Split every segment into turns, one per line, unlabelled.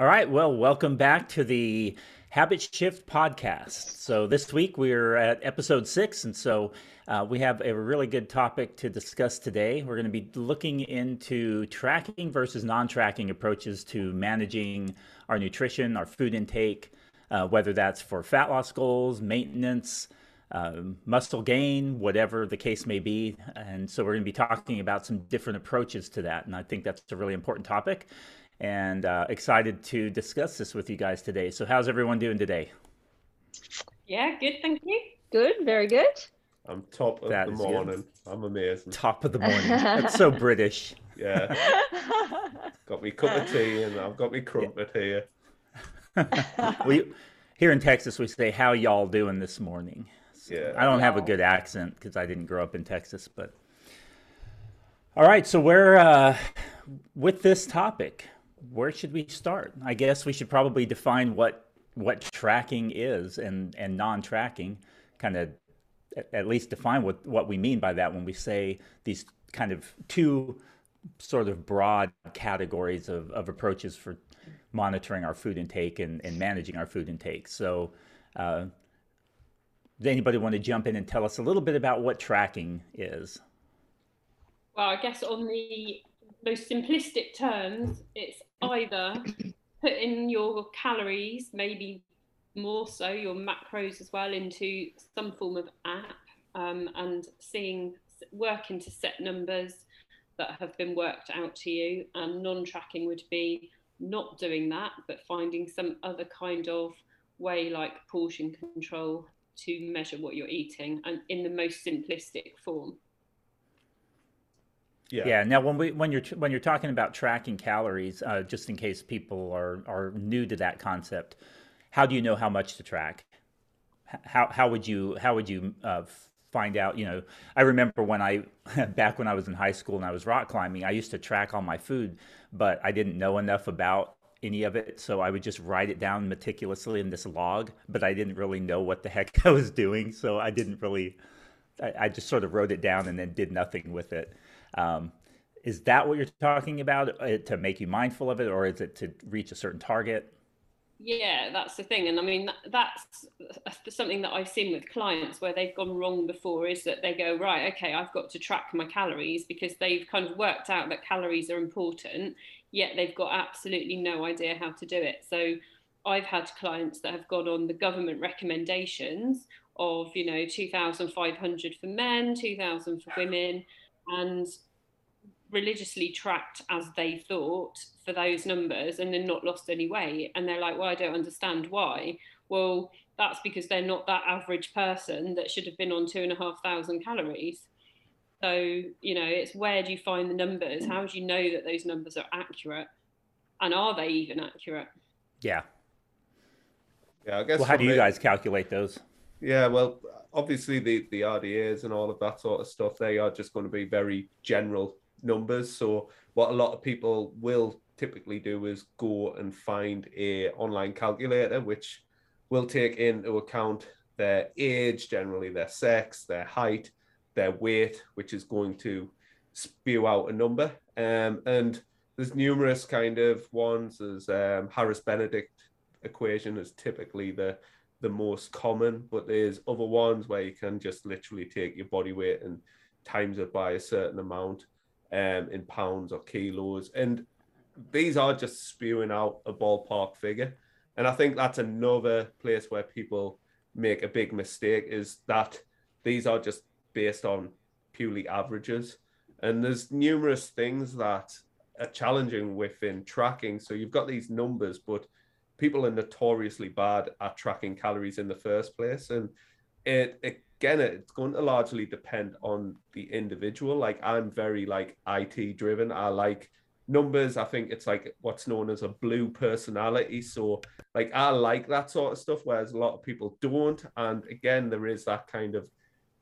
All right. Well, welcome back to the Habit Shift podcast. So this week we're at episode six, and so uh, we have a really good topic to discuss today. We're going to be looking into tracking versus non-tracking approaches to managing our nutrition, our food intake, uh, whether that's for fat loss goals, maintenance, uh, muscle gain, whatever the case may be. And so we're going to be talking about some different approaches to that. And I think that's a really important topic and uh, excited to discuss this with you guys today. So, how's everyone doing today?
Yeah, good. Thank you.
Good. Very good.
I'm top of that the morning. Good. I'm amazing.
Top of the morning. That's so British.
Yeah. got me cup of tea and I've got me crumpet yeah. here.
we here in Texas we say how y'all doing this morning. So yeah. I don't have a good accent because I didn't grow up in Texas, but all right. So we're uh, with this topic. Where should we start? I guess we should probably define what what tracking is and and non-tracking. Kind of at least define what what we mean by that when we say these kind of two sort of broad categories of, of approaches for monitoring our food intake and, and managing our food intake. So, uh, does anybody want to jump in and tell us a little bit about what tracking is?
Well, I guess on the most simplistic terms, it's either put in your calories, maybe more so your macros as well, into some form of app um, and seeing, working to set numbers that have been worked out to you. And non tracking would be not doing that, but finding some other kind of way like portion control to measure what you're eating and in the most simplistic form.
Yeah. yeah. Now, when we when you're when you're talking about tracking calories, uh, just in case people are are new to that concept, how do you know how much to track? How how would you how would you uh, find out? You know, I remember when I back when I was in high school and I was rock climbing, I used to track all my food, but I didn't know enough about any of it, so I would just write it down meticulously in this log. But I didn't really know what the heck I was doing, so I didn't really. I, I just sort of wrote it down and then did nothing with it. Um, is that what you're talking about uh, to make you mindful of it, or is it to reach a certain target?
Yeah, that's the thing. And I mean, that's something that I've seen with clients where they've gone wrong before is that they go, right, okay, I've got to track my calories because they've kind of worked out that calories are important, yet they've got absolutely no idea how to do it. So I've had clients that have gone on the government recommendations of, you know, 2,500 for men, 2,000 for women, and religiously tracked as they thought for those numbers and then not lost any weight and they're like well i don't understand why. Well that's because they're not that average person that should have been on two and a half thousand calories. So you know it's where do you find the numbers? Mm. How do you know that those numbers are accurate? And are they even accurate?
Yeah.
Yeah i guess
well how do you guys calculate those
yeah well obviously the the rdas and all of that sort of stuff they are just going to be very general numbers. So what a lot of people will typically do is go and find a online calculator which will take into account their age, generally their sex, their height, their weight, which is going to spew out a number. Um, and there's numerous kind of ones. There's um, Harris Benedict equation is typically the the most common, but there's other ones where you can just literally take your body weight and times it by a certain amount um, in pounds or kilos. And these are just spewing out a ballpark figure. And I think that's another place where people make a big mistake is that these are just based on purely averages. And there's numerous things that are challenging within tracking. So you've got these numbers, but people are notoriously bad at tracking calories in the first place. And it, again, it's going to largely depend on the individual. Like I'm very like IT driven. I like numbers. I think it's like what's known as a blue personality. So like I like that sort of stuff, whereas a lot of people don't. And again, there is that kind of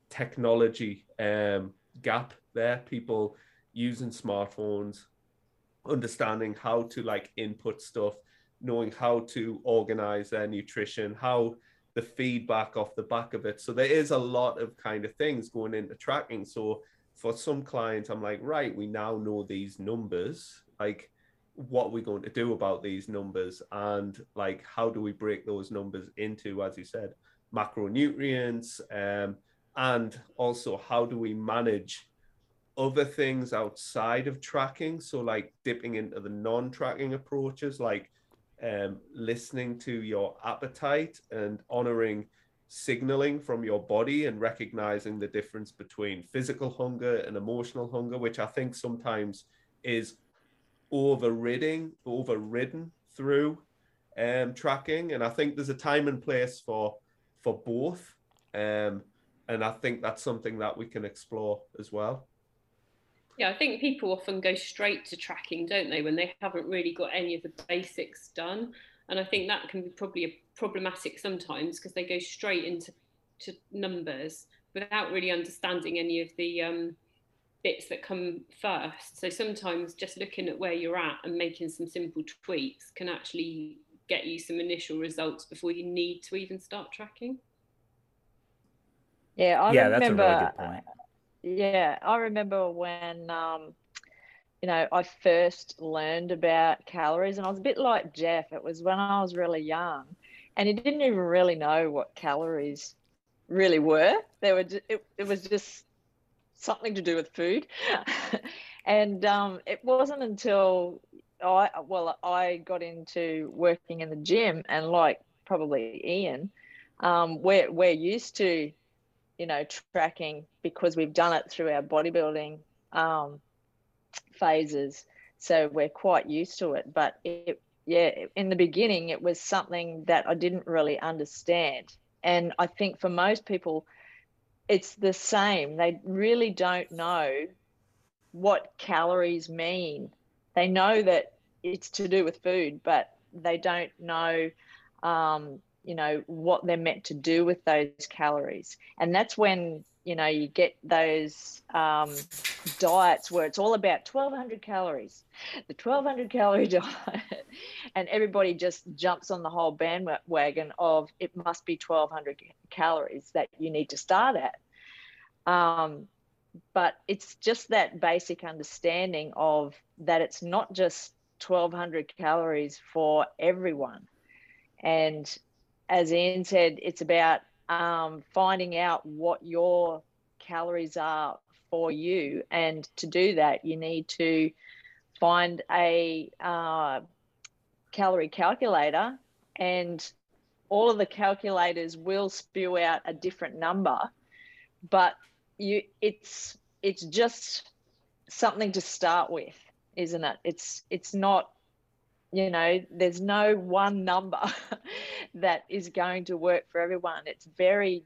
technology um, gap there. People using smartphones, understanding how to like input stuff, knowing how to organize their nutrition, how the feedback off the back of it. So there is a lot of kind of things going into tracking. So for some clients, I'm like, right, we now know these numbers. Like, what are we going to do about these numbers and like how do we break those numbers into as you said macronutrients um, and also how do we manage other things outside of tracking so like dipping into the non-tracking approaches like um, listening to your appetite and honoring signaling from your body and recognizing the difference between physical hunger and emotional hunger which i think sometimes is overridden overridden through um, tracking. And i think there's a time and place for for both. Um, and i think that's something that we can explore as well
yeah i think people often go straight to tracking don't they when they haven't really got any of the basics done and i think that can be probably problematic sometimes because they go straight into to numbers without really understanding any of the um, bits that come first. So sometimes just looking at where you're at and making some simple tweaks can actually get you some initial results before you need to even start tracking.
Yeah, I yeah, remember. That's a really good point. Yeah, I remember when um, you know I first learned about calories, and I was a bit like Jeff. It was when I was really young, and he didn't even really know what calories really were. They were. it, it was just something to do with food. and um, it wasn't until I, well, I got into working in the gym and like probably Ian, um, we're, we're used to, you know, tracking because we've done it through our bodybuilding um, phases. So we're quite used to it. But it, yeah, in the beginning, it was something that I didn't really understand. And I think for most people, it's the same. They really don't know what calories mean. They know that it's to do with food, but they don't know, um, you know, what they're meant to do with those calories. And that's when you know you get those um, diets where it's all about 1200 calories the 1200 calorie diet and everybody just jumps on the whole bandwagon of it must be 1200 calories that you need to start at um, but it's just that basic understanding of that it's not just 1200 calories for everyone and as ian said it's about um, finding out what your calories are for you. And to do that, you need to find a uh, calorie calculator, and all of the calculators will spew out a different number. But you, it's it's just something to start with, isn't it? It's it's not you know there's no one number that is going to work for everyone. It's very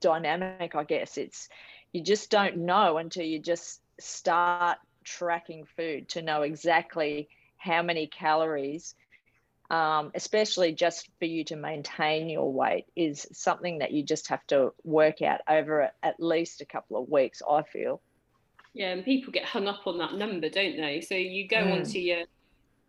dynamic i guess. It's you just don't know until you just start tracking food to know exactly how many calories um, especially just for you to maintain your weight is something that you just have to work out over at least a couple of weeks i feel.
Yeah and people get hung up on that number don't they? So you go mm. onto your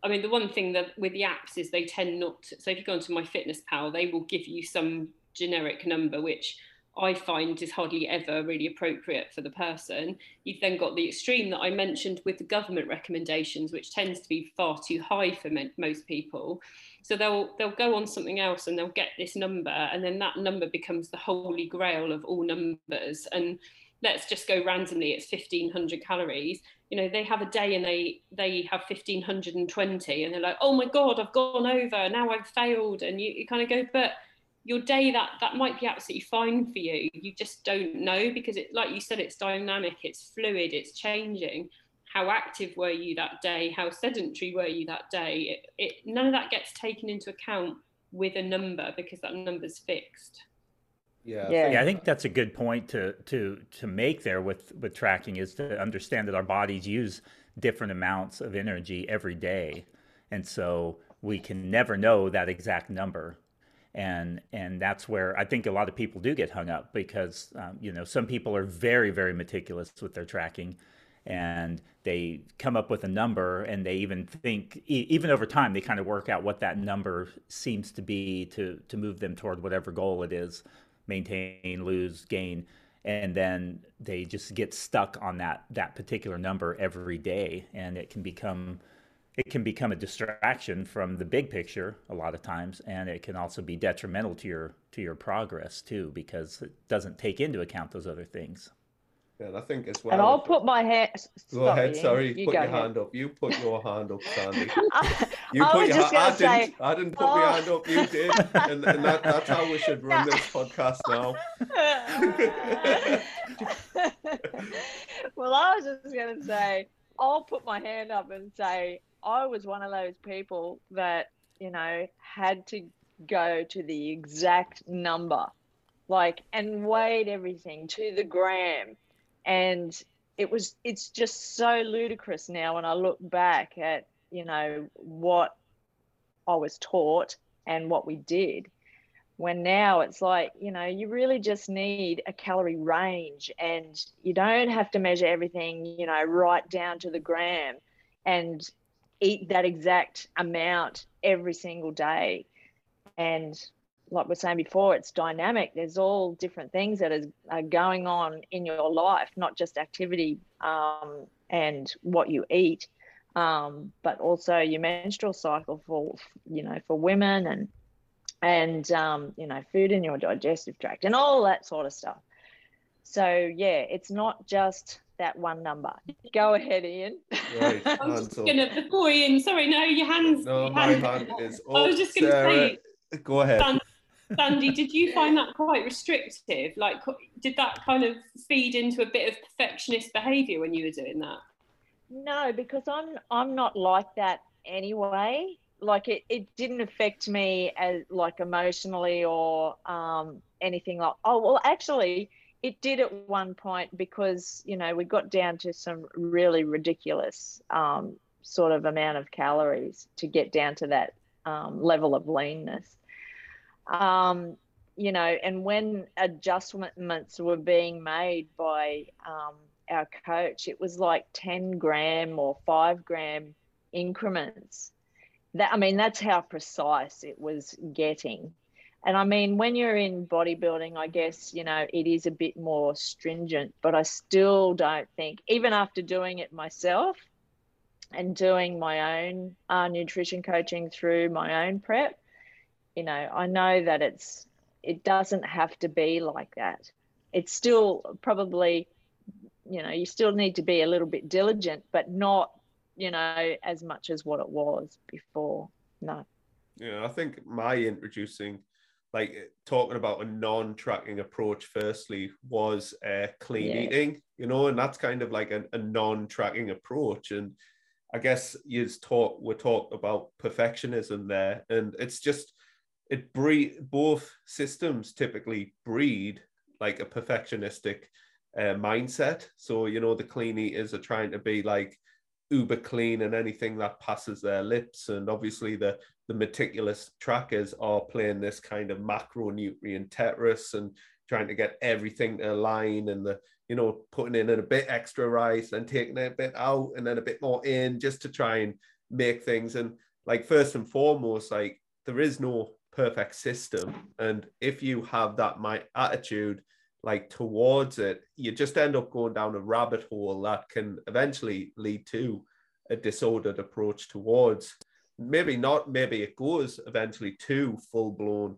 I mean, the one thing that with the apps is they tend not to, so if you go onto MyFitnessPal, they will give you some generic number, which I find is hardly ever really appropriate for the person. You've then got the extreme that I mentioned with the government recommendations, which tends to be far too high for most people. So they'll they'll go on something else and they'll get this number, and then that number becomes the holy grail of all numbers. And let's just go randomly, it's 1500 calories. You know they have a day and they they have 1520 and they're like oh my god i've gone over now i've failed and you, you kind of go but your day that that might be absolutely fine for you. You just don't know because it like you said it's dynamic it's fluid it's changing. How active were you that day? How sedentary were you that day? It, it none of that gets taken into account with a number because that number's fixed
yeah. yeah. yeah, I think that's a good point to to to make there with with tracking is to understand that our bodies use different amounts of energy every day, and so we can never know that exact number, and and that's where I think a lot of people do get hung up because um, you know some people are very very meticulous with their tracking, and they come up with a number and they even think even over time they kind of work out what that number seems to be to to move them toward whatever goal it is maintain, lose, gain, and then they just get stuck on that that particular number every day, and it can become it can become a distraction from the big picture a lot of times and it can also be detrimental to your to your progress too because it doesn't take into account those other things
yeah, I think as well.
And I'll put my hand.
Go ahead. Sorry, you put your ahead. hand up. You put your hand up, Sandy. You put your hand. I say, didn't. I didn't put oh. my hand up. You did, and, and that, that's how we should run this podcast now.
well, I was just going to say, I'll put my hand up and say I was one of those people that you know had to go to the exact number like and weighed everything to the gram and it was it's just so ludicrous now when i look back at you know what i was taught and what we did. When now it's like you know you really just need a calorie range and you don't have to measure everything you know right down to the gram and eat that exact amount every single day. And like we are saying before, it's dynamic. There's all different things that is, are going on in your life, not just activity um, and what you eat, um, but also your menstrual cycle for you know for women and and um, you know food in your digestive tract and all that sort of stuff. So yeah, it's not just that one number. Go ahead, Ian.
Right, I was just gonna before Ian. Sorry, no, your hands.
No,
your
my
hands,
hand is up.
I was just gonna Sarah. say.
Go ahead.
Sandy, did you find that quite restrictive? Like, did that kind of feed into a bit of perfectionist behaviour when you were doing that?
No, because I'm I'm not like that anyway. Like it, it didn't affect me as like emotionally or um, anything like. Oh well, actually, it did at one point because you know we got down to some really ridiculous um, sort of amount of calories to get down to that um, level of leanness um, you know, and when adjustments were being made by um, our coach, it was like 10 gram or five gram increments. That I mean, that's how precise it was getting. And I mean, when you're in bodybuilding, I guess, you know, it is a bit more stringent, but I still don't think, even after doing it myself and doing my own uh, nutrition coaching through my own prep, you know i know that it's it doesn't have to be like that it's still probably you know you still need to be a little bit diligent but not you know as much as what it was before. No.
Yeah i think my introducing like talking about a non-tracking approach firstly was uh, clean yeah. eating you know and that's kind of like a, a non-tracking approach. And i guess you talk we talked about perfectionism there and it's just it breed both systems typically breed like a perfectionistic uh, mindset. So you know the clean eaters are trying to be like uber clean and anything that passes their lips, and obviously the the meticulous trackers are playing this kind of macronutrient Tetris and trying to get everything to align and the you know putting in a bit extra rice and taking a bit out and then a bit more in just to try and make things. And like first and foremost like there is no perfect system. And if you have that my attitude like towards it you just end up going down a rabbit hole that can eventually lead to a disordered approach towards maybe not maybe it goes eventually to full blown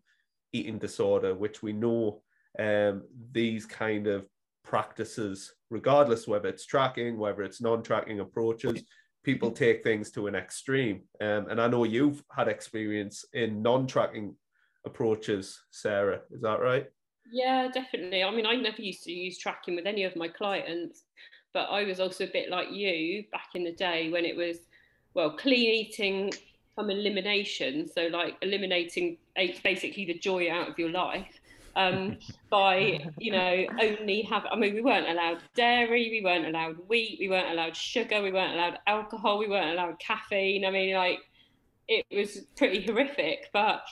eating disorder which we know um, these kind of practices regardless whether it's tracking whether it's non-tracking approaches people take things to an extreme. Um, and I know you've had experience in non-tracking approaches, Sarah. Is that right?
Yeah, definitely. I mean, I never used to use tracking with any of my clients, but I was also a bit like you back in the day when it was, well, clean eating from elimination. So, like eliminating basically the joy out of your life um, by you know only have i mean we weren't allowed dairy we weren't allowed wheat we weren't allowed sugar we weren't allowed alcohol we weren't allowed caffeine i mean like it was pretty horrific but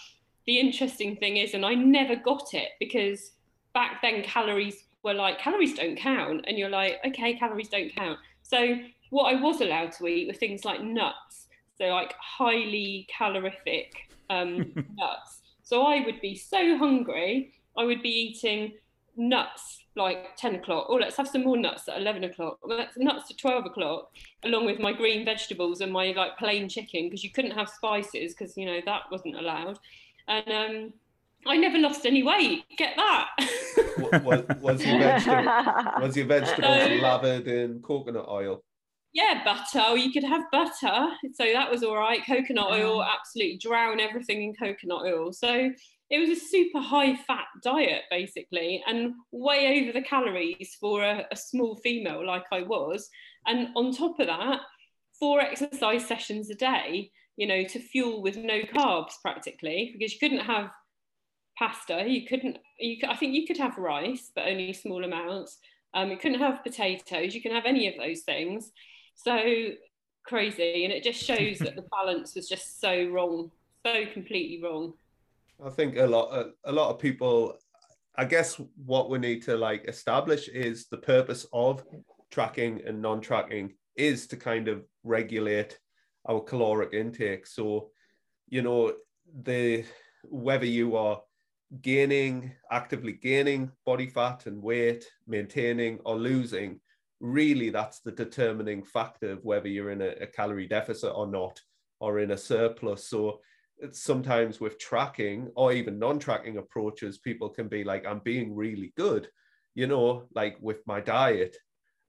the interesting thing is and i never got it because back then calories were like calories don't count and you're like okay calories don't count so what i was allowed to eat were things like nuts so like highly calorific um, nuts so i would be so hungry I would be eating nuts like 10 o'clock. Oh, let's have some more nuts at 11 o'clock. Let's nuts at 12 o'clock, along with my green vegetables and my like plain chicken because you couldn't have spices because you know that wasn't allowed. And um, I never lost any weight. Get that.
was, was, your vegetable, was your vegetables so, lathered in coconut oil?
Yeah, butter. Or you could have butter, so that was all right. Coconut oil, mm. absolutely drown everything in coconut oil. So it was a super high fat diet basically and way over the calories for a, a, small female like I was. And on top of that, four exercise sessions a day, you know, to fuel with no carbs practically, because you couldn't have pasta, you couldn't, you, I think you could have rice, but only small amounts. Um, you couldn't have potatoes, you can have any of those things. So crazy. And it just shows that the balance was just so wrong, so completely wrong.
I think a lot a, a lot of people I guess what we need to like establish is the purpose of tracking and non-tracking is to kind of regulate our caloric intake. So, you know, the whether you are gaining, actively gaining body fat and weight, maintaining or losing, really that's the determining factor of whether you're in a, a calorie deficit or not, or in a surplus. So sometimes with tracking or even non-tracking approaches people can be like i'm being really good you know like with my diet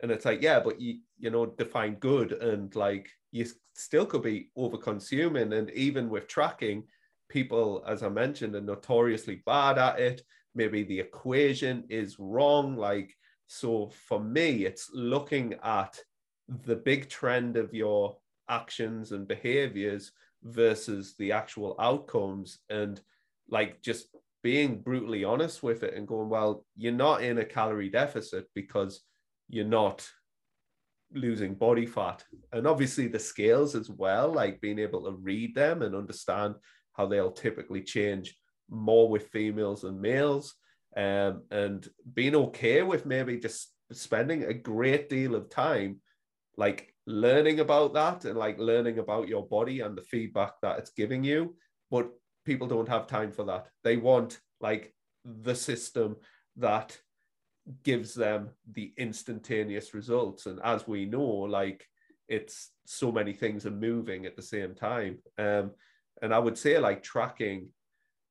and it's like yeah but you you know define good and like you still could be over consuming and even with tracking people as i mentioned are notoriously bad at it. Maybe the equation is wrong. Like so for me it's looking at the big trend of your actions and behaviors versus the actual outcomes and like just being brutally honest with it and going well you're not in a calorie deficit because you're not losing body fat. And obviously the scales as well like being able to read them and understand how they'll typically change more with females than males. Um, and being okay with maybe just spending a great deal of time like learning about that and like learning about your body and the feedback that it's giving you. But people don't have time for that. They want like the system that gives them the instantaneous results and as we know like it's so many things are moving at the same time um and i would say like tracking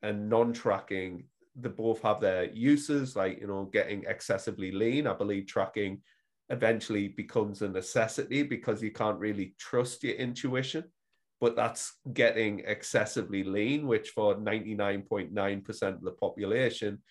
and non-tracking they both have their uses like you know getting excessively lean i believe tracking eventually becomes a necessity because you can't really trust your intuition. But that's getting excessively lean, which for 99.9% of the population,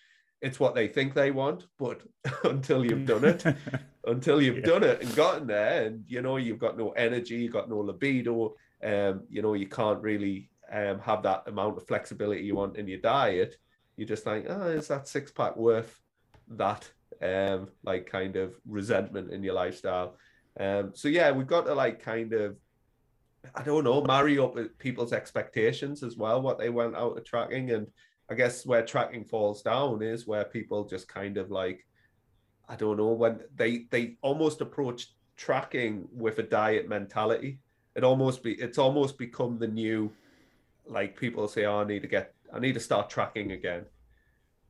it's what they think they want. But until you've done it, until you've yeah. done it and gotten there, and you know, you've got no energy, you've got no libido, um, you know, you can't really um, have that amount of flexibility you want in your diet. You're just like, oh, is that six pack worth that um, like kind of resentment in your lifestyle. Um, so yeah, we've got to like kind of, I don't know, marry up with people's expectations as well, what they went out of tracking. And I guess where tracking falls down is where people just kind of like, I don't know, when they they almost approach tracking with a diet mentality. It almost be it's almost become the new like people say, oh, I need to get I need to start tracking again.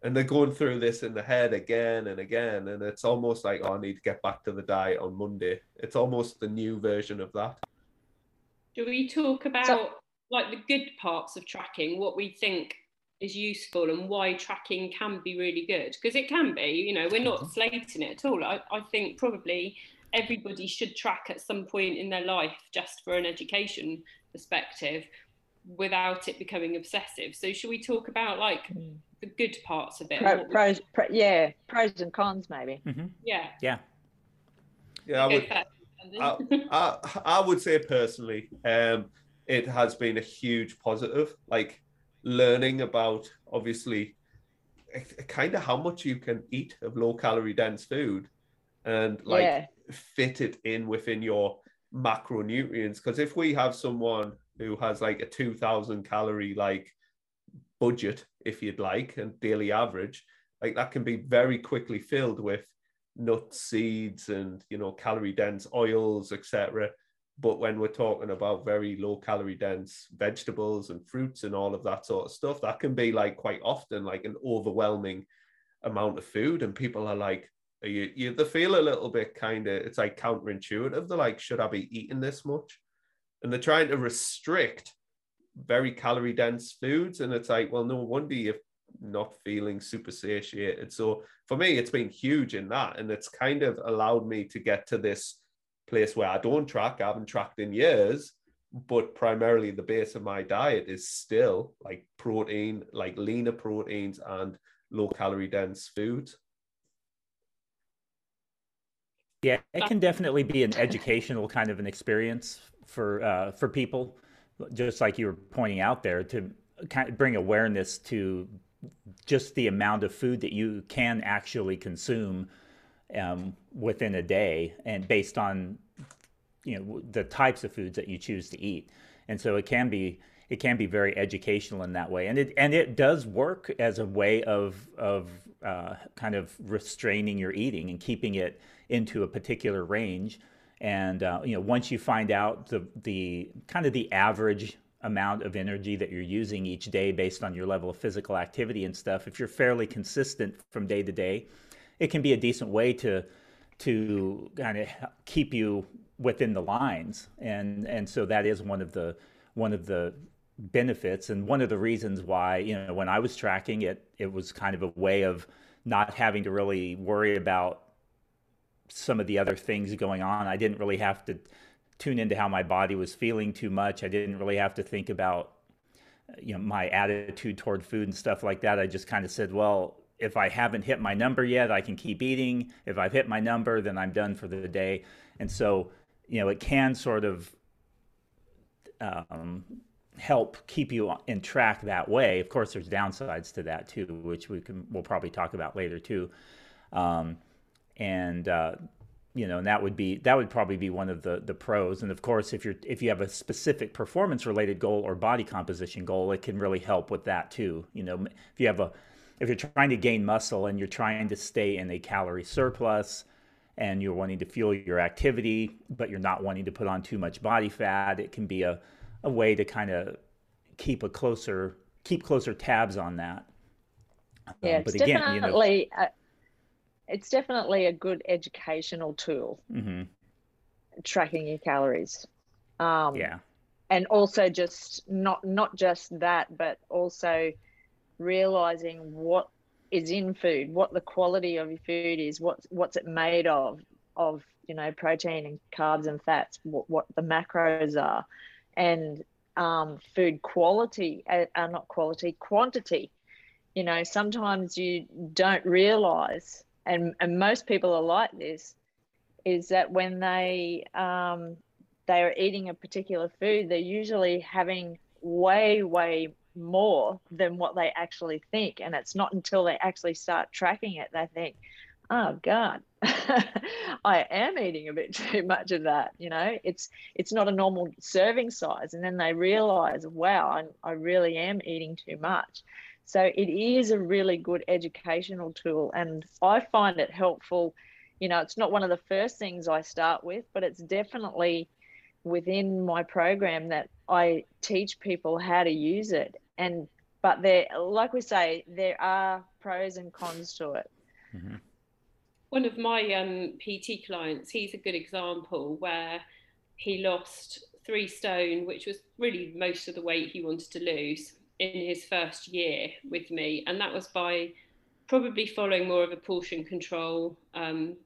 And they're going through this in the head again and again and it's almost like oh, i need to get back to the diet on monday. It's almost the new version of that.
Do we talk about so, like the good parts of tracking what we think is useful and why tracking can be really good because it can be you know we're not slating it at all I, I think probably everybody should track at some point in their life just for an education perspective without it becoming obsessive so should we talk about like mm the good parts of it. Pro,
pros, pro, yeah, pros and cons maybe.
Mm-hmm. Yeah.
Yeah.
Yeah, I would, I, I, I, would say personally, um, it has been a huge positive. Like learning about obviously kind of how much you can eat of low calorie dense food and like yeah. fit it in within your macronutrients. Because if we have someone who has like a 2000 calorie like budget, if you'd like, and daily average, like that can be very quickly filled with nuts, seeds, and you know, calorie dense oils, etc. But when we're talking about very low calorie dense vegetables and fruits and all of that sort of stuff, that can be like quite often like an overwhelming amount of food, and people are like, you, you they feel a little bit kind of it's like counterintuitive. They're like, should I be eating this much? And they're trying to restrict very calorie dense foods, and it's like, well, no wonder you're not feeling super satiated. So for me, it's been huge in that, and it's kind of allowed me to get to this place where I don't track. I haven't tracked in years, but primarily the base of my diet is still like protein, like leaner proteins and low calorie dense food.
Yeah, it can definitely be an educational kind of an experience for uh, for people, just like you were pointing out there, to kind of bring awareness to just the amount of food that you can actually consume um, within a day, and based on you know the types of foods that you choose to eat. And so it can be it can be very educational in that way. And it and it does work as a way of of uh, kind of restraining your eating and keeping it into a particular range. And uh, you know once you find out the the kind of the average amount of energy that you're using each day based on your level of physical activity and stuff if you're fairly consistent from day to day it can be a decent way to to kind of keep you within the lines, and and so that is one of the one of the benefits and one of the reasons why you know when I was tracking it, it was kind of a way of not having to really worry about some of the other things going on. I didn't really have to tune into how my body was feeling too much. I didn't really have to think about you know my attitude toward food and stuff like that. I just kind of said, well, if I haven't hit my number yet, I can keep eating. If I've hit my number, then I'm done for the day. And so you know, it can sort of um, help keep you in track that way. Of course, there's downsides to that too, which we can we'll probably talk about later too. Um, and uh, you know, and that would be that would probably be one of the the pros. And of course, if you're if you have a specific performance related goal or body composition goal, it can really help with that too. You know, if you have a if you're trying to gain muscle and you're trying to stay in a calorie surplus, and you're wanting to fuel your activity, but you're not wanting to put on too much body fat, it can be a, a way to kind of keep a closer keep closer tabs on that.
Yeah, um, but again, definitely you know, a, it's definitely a good educational tool. Mm-hmm. Tracking your calories. Um,
yeah,
and also just not not just that, but also realizing what is in food, what the quality of your food is, what's what's it made of, of you know protein and carbs and fats, what, what the macros are, and um, food quality, are uh, not quality, quantity. You know, sometimes you don't realize, and and most people are like this, is that when they um, they are eating a particular food, they're usually having way way more than what they actually think. And it's not until they actually start tracking it they think, oh God, I am eating a bit too much of that. You know, it's it's not a normal serving size. And then they realize, wow, I, I really am eating too much. So it is a really good educational tool. And I find it helpful. You know, it's not one of the first things I start with, but it's definitely within my program that I teach people how to use it and but there like we say there are pros and cons to it mm-hmm.
one of my um, pt clients he's a good example where he lost three stone which was really most of the weight he wanted to lose in his first year with me and that was by probably following more of a portion control um,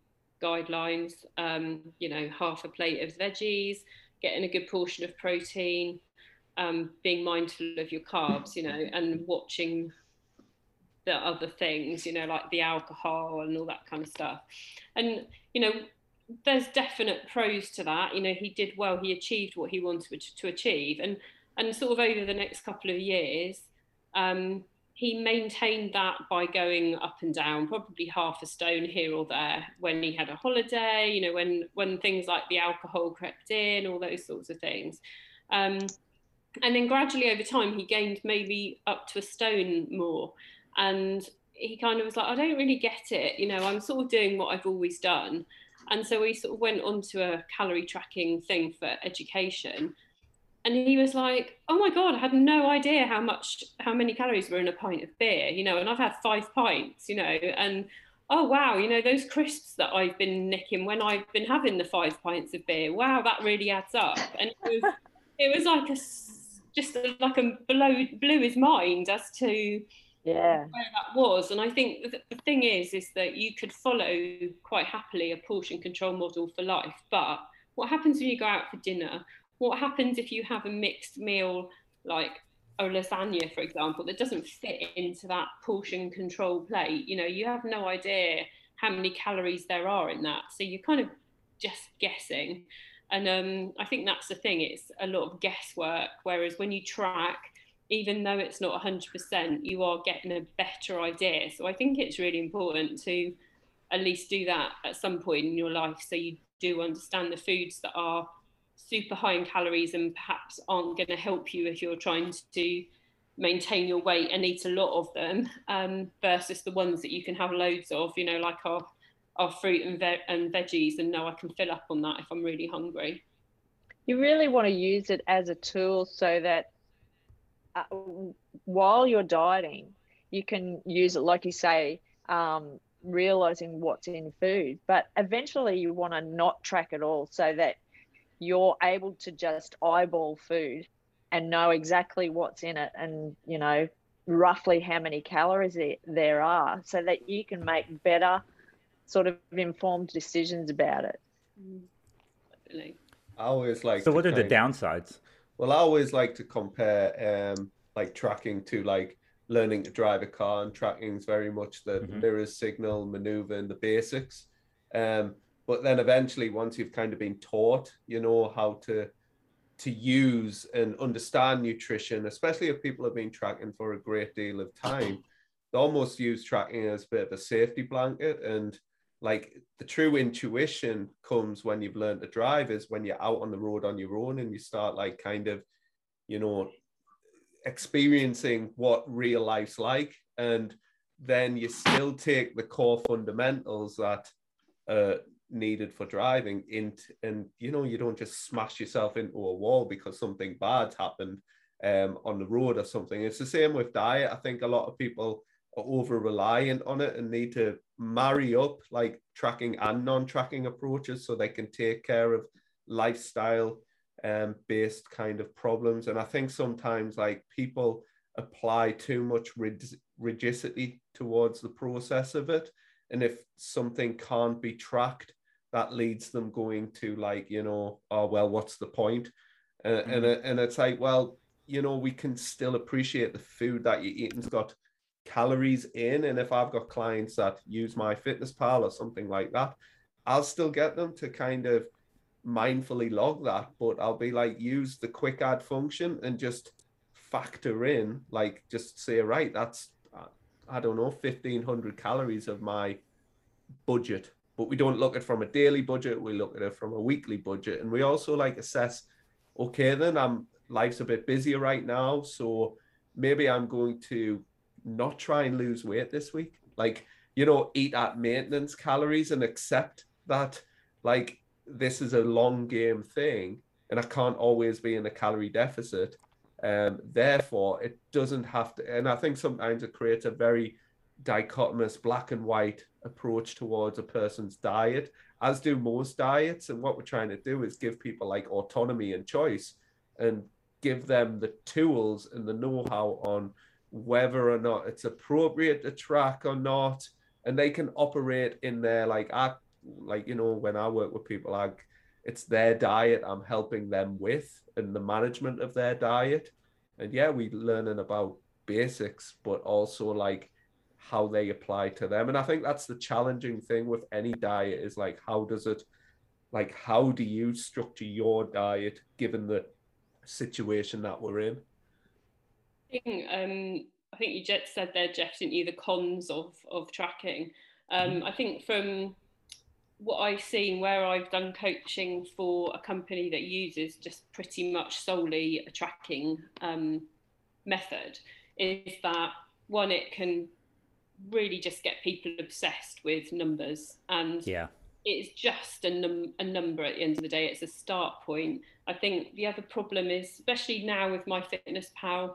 guidelines um, you know half a plate of veggies getting a good portion of protein um, being mindful of your carbs, you know, and watching the other things, you know, like the alcohol and all that kind of stuff. And, you know, there's definite pros to that. You know, he did well, he achieved what he wanted to achieve. And, and sort of over the next couple of years, um, he maintained that by going up and down, probably half a stone here or there when he had a holiday, you know, when, when things like the alcohol crept in, all those sorts of things. Um, and then gradually over time he gained maybe up to a stone more and he kind of was like i don't really get it you know i'm sort of doing what i've always done and so we sort of went on to a calorie tracking thing for education and he was like, "Oh my god, I had no idea how much, how many calories were in a pint of beer, you know." And I've had five pints, you know, and oh wow, you know those crisps that I've been nicking when I've been having the five pints of beer. Wow, that really adds up. And it was, it was like a just like a blow blew his mind as to
yeah
where that was. And I think the, the thing is, is that you could follow quite happily a portion control model for life, but what happens when you go out for dinner what happens if you have a mixed meal like a lasagna, for example, that doesn't fit into that portion control plate? You know, you have no idea how many calories there are in that. So you're kind of just guessing. And um, I think that's the thing, it's a lot of guesswork. Whereas when you track, even though it's not 100%, you are getting a better idea. So I think it's really important to at least do that at some point in your life so you do understand the foods that are super high in calories and perhaps aren't going to help you if you're trying to maintain your weight and eat a lot of them um, versus the ones that you can have loads of, you know, like our, our fruit and, ve- and veggies and know I can fill up on that if I'm really hungry.
You really want to use it as a tool so that uh, while you're dieting, you can use it, like you say, um, realizing what's in food. But eventually, you want to not track it all so that you're able to just eyeball food and know exactly what's in it and you know roughly how many calories there are so that you can make better sort of informed decisions about it.
I always like
so what are the downsides?
Well i always like to compare um like tracking to like learning to drive a car and tracking is very much the mm-hmm. mirror signal maneuver and the basics. Um but then eventually once you've kind of been taught you know how to to use and understand nutrition especially if people have been tracking for a great deal of time they almost use tracking as a bit of a safety blanket and like the true intuition comes when you've learned to drive is when you're out on the road on your own and you start like kind of you know experiencing what real life's like. And then you still take the core fundamentals that needed for driving into and you know you don't just smash yourself into a wall because something bad happened um, on the road or something. It's the same with diet. I think a lot of people over reliant on it and need to marry up like tracking and non-tracking approaches so they can take care of lifestyle um, based kind of problems. And i think sometimes like people apply too much rig- rigidity towards the process of it. And if something can't be tracked that leads them going to like you know oh well what's the point? Uh, mm-hmm. and and it's like well you know we can still appreciate the food that you're eating's got calories in and if i've got clients that use MyFitnessPal or something like that i'll still get them to kind of mindfully log that but i'll be like use the quick add function and just factor in like just say right that's uh, i don't know 1500 calories of my budget. But we don't look at it from a daily budget we look at it from a weekly budget. And we also like assess okay then i'm life's a bit busier right now so maybe i'm going to not try and lose weight this week like you know eat at maintenance calories and accept that like this is a long game thing and i can't always be in a calorie deficit um therefore it doesn't have to and i think sometimes it creates a very dichotomous black and white approach towards a person's diet, as do most diets. And what we're trying to do is give people like autonomy and choice and give them the tools and the know how on whether or not it's appropriate to track or not. And they can operate in their like, i like, you know, when I work with people, like, it's their diet I'm helping them with and the management of their diet. And yeah, we learning about basics, but also like how they apply to them. And I think that's the challenging thing with any diet is like, how does it, like, how do you structure your diet given the situation that we're in?
I think, um, I think you just said there, Jeff, didn't you, the cons of, of tracking. Um. I think from what I've seen where I've done coaching for a company that uses just pretty much solely a tracking um, method is that one, it can really just get people obsessed with numbers and
yeah
it's just a, num- a number at the end of the day. It's a start point. I think the other problem is, especially now with MyFitnessPal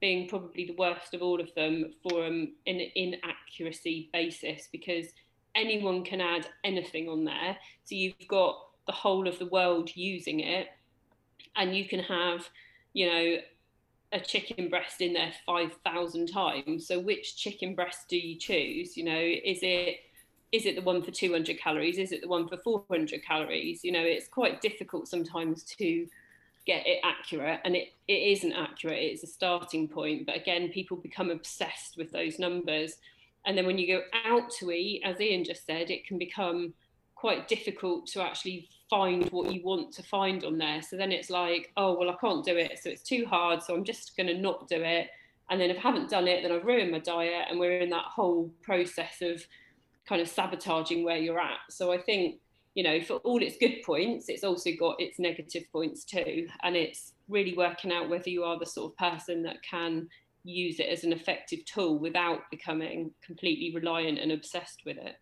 being probably the worst of all of them for um, an inaccuracy basis, because anyone can add anything on there. So you've got the whole of the world using it, and you can have, you know, a chicken breast in there 5,000 times. So which chicken breast do you choose? You know, is it is it the one for 200 calories? Is it the one for 400 calories? You know, it's quite difficult sometimes to get it accurate and it, it isn't accurate. It's a starting point. But again, people become obsessed with those numbers. And then when you go out to eat, as Ian just said, it can become quite difficult to actually find what you want to find on there. So then it's like, oh, well, I can't do it. So it's too hard. So I'm just going to not do it. And then if I haven't done it, then I've ruined my diet. And we're in that whole process of kind of sabotaging where you're at. So I think, you know, for all its good points, it's also got its negative points too. And it's really working out whether you are the sort of person that can use it as an effective tool without becoming completely reliant and obsessed with it.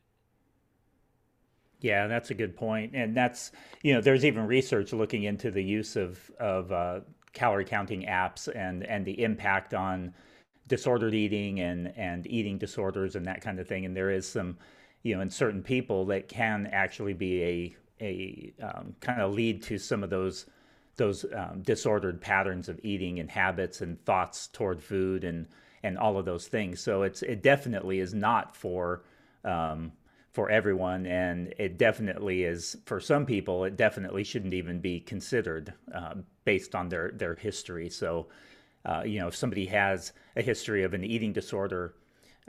Yeah, that's a good point, and that's you know there's even research looking into the use of of uh, calorie counting apps and and the impact on disordered eating and and eating disorders and that kind of thing. And there is some you know in certain people that can actually be a a um, kind of lead to some of those those um, disordered patterns of eating and habits and thoughts toward food and and all of those things. So it's it definitely is not for um, for everyone, and it definitely is for some people. It definitely shouldn't even be considered uh, based on their their history. So, uh, you know, if somebody has a history of an eating disorder,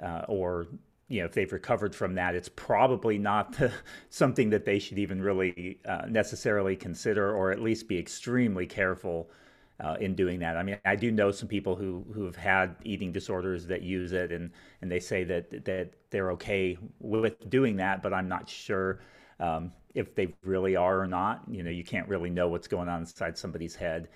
uh, or you know, if they've recovered from that, it's probably not something that they should even really uh, necessarily consider, or at least be extremely careful uh, in doing that. I mean, I do know some people who who have had eating disorders that use it, and and they say that that they're okay with doing that, but I'm not sure um, if they really are or not. You know, you can't really know what's going on inside somebody's head,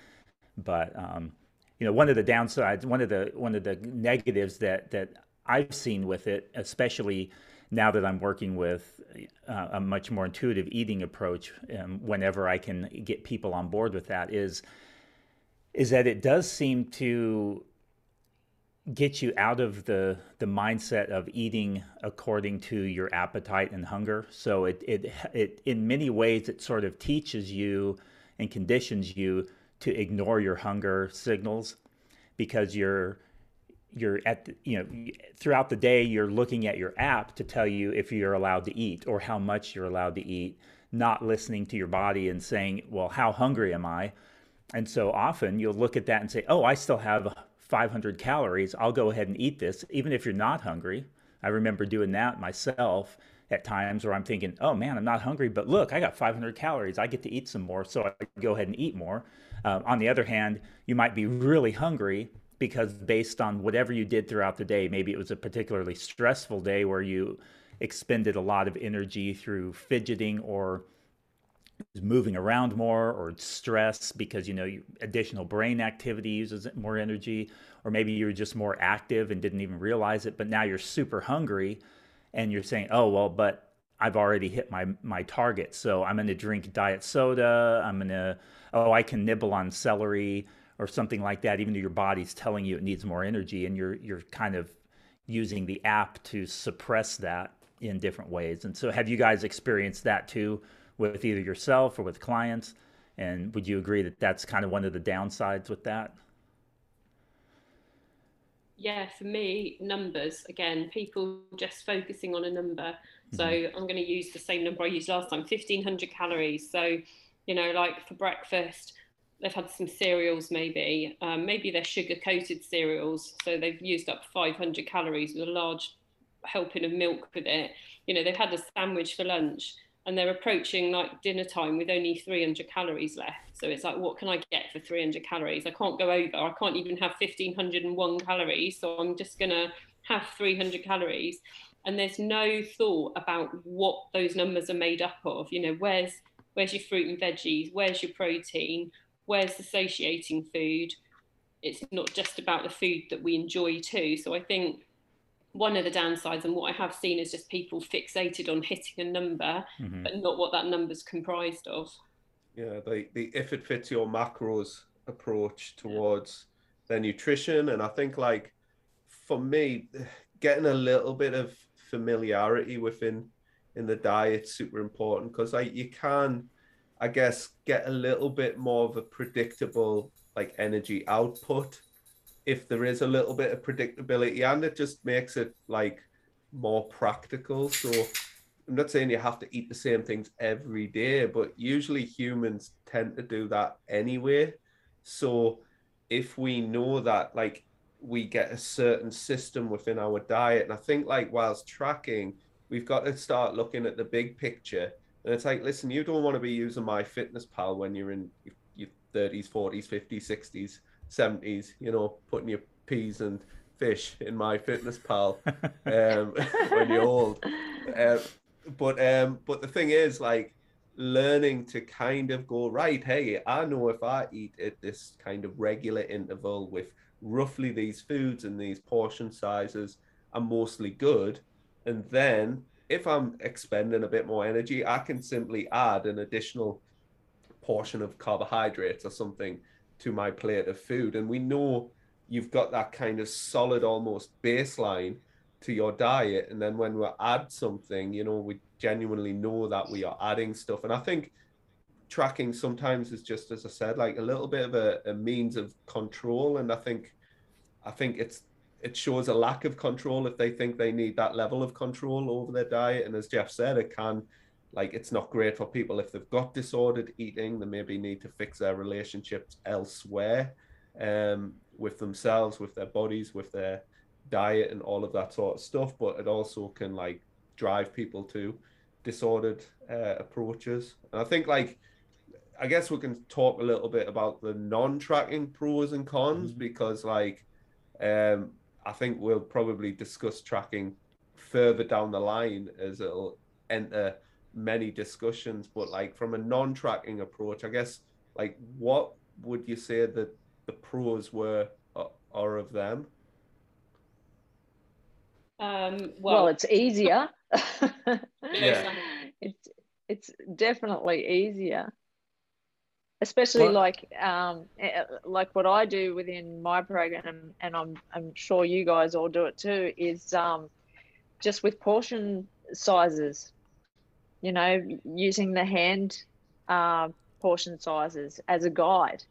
but um, you know, one of the downsides, one of the one of the negatives that that I've seen with it, especially now that I'm working with uh, a much more intuitive eating approach, um, whenever I can get people on board with that, is is that it does seem to get you out of the the mindset of eating according to your appetite and hunger. So it it it in many ways it sort of teaches you and conditions you to ignore your hunger signals because you're you're at the, you know throughout the day you're looking at your app to tell you if you're allowed to eat or how much you're allowed to eat not listening to your body and saying well how hungry am i and so often you'll look at that and say, oh, I still have 500 calories. I'll go ahead and eat this, even if you're not hungry. I remember doing that myself at times where I'm thinking, oh man, I'm not hungry, but look, I got 500 calories. I get to eat some more, so I go ahead and eat more. Uh, on the other hand, you might be really hungry because based on whatever you did throughout the day, maybe it was a particularly stressful day where you expended a lot of energy through fidgeting or moving around more or stress because you know additional brain activity uses more energy. Or maybe you were just more active and didn't even realize it but now you're super hungry and you're saying oh well but i've already hit my my target. So i'm going to drink diet soda. I'm going to oh i can nibble on celery or something like that even though your body's telling you it needs more energy and you're you're kind of using the app to suppress that in different ways and so have you guys experienced that too with either yourself or with clients? And would you agree that that's kind of one of the downsides with that?
Yeah, for me, numbers again, people just focusing on a number. Mm-hmm. So I'm going to use the same number I used last time 1500 calories. So, you know, like for breakfast, they've had some cereals maybe, um, maybe they're sugar coated cereals. So they've used up 500 calories with a large helping of milk with it. You know, they've had a sandwich for lunch and they're approaching like dinner time with only 300 calories left. So it's like, what can I get for 300 calories? I can't go over. I can't even have 1501 calories. So I'm just going to have 300 calories. And there's no thought about what those numbers are made up of. You know, where's where's your fruit and veggies? Where's your protein? Where's the satiating food? It's not just about the food that we enjoy too. So I think one of the downsides and what I have seen is just people fixated on hitting a number, mm-hmm. but not what that number's comprised of.
Yeah, the, the if it fits your macros approach towards yeah. their nutrition. And I think like for me, getting a little bit of familiarity within in the diet super important because like you can I guess get a little bit more of a predictable like energy output. If there is a little bit of predictability and it just makes it like more practical. So i'm not saying you have to eat the same things every day but usually humans tend to do that anyway. So if we know that like we get a certain system within our diet and i think like whilst tracking we've got to start looking at the big picture and it's like listen you don't want to be using MyFitnessPal when you're in your 30s 40s 50s 60s 70s, you know, putting your peas and fish in MyFitnessPal um, when you're old. Uh, but um, but the thing is, like, learning to kind of go right. Hey, I know if I eat at this kind of regular interval with roughly these foods and these portion sizes, I'm mostly good. And then if I'm expending a bit more energy, I can simply add an additional portion of carbohydrates or something to my plate of food. And we know you've got that kind of solid, almost baseline to your diet. And then when we add something, you know, we genuinely know that we are adding stuff. And I think tracking sometimes is just, as I said, like a little bit of a, a means of control. And I think, I think it's, it shows a lack of control if they think they need that level of control over their diet. And as Jeff said, it can like it's not great for people if they've got disordered eating they maybe need to fix their relationships elsewhere um, with themselves with their bodies with their diet and all of that sort of stuff but it also can like drive people to disordered uh, approaches and i think like i guess we can talk a little bit about the non-tracking pros and cons mm-hmm. because like um, i think we'll probably discuss tracking further down the line as it'll enter many discussions, but like from a non-tracking approach, I guess like what would you say that the pros were uh, are of them?
Um,
well, well, it's easier. yeah. It's it's definitely easier, especially well, like um, eh, like what I do within my program, and I'm I'm sure you guys all do it too. Is um, just with portion sizes you know, using the hand uh, portion sizes as a guide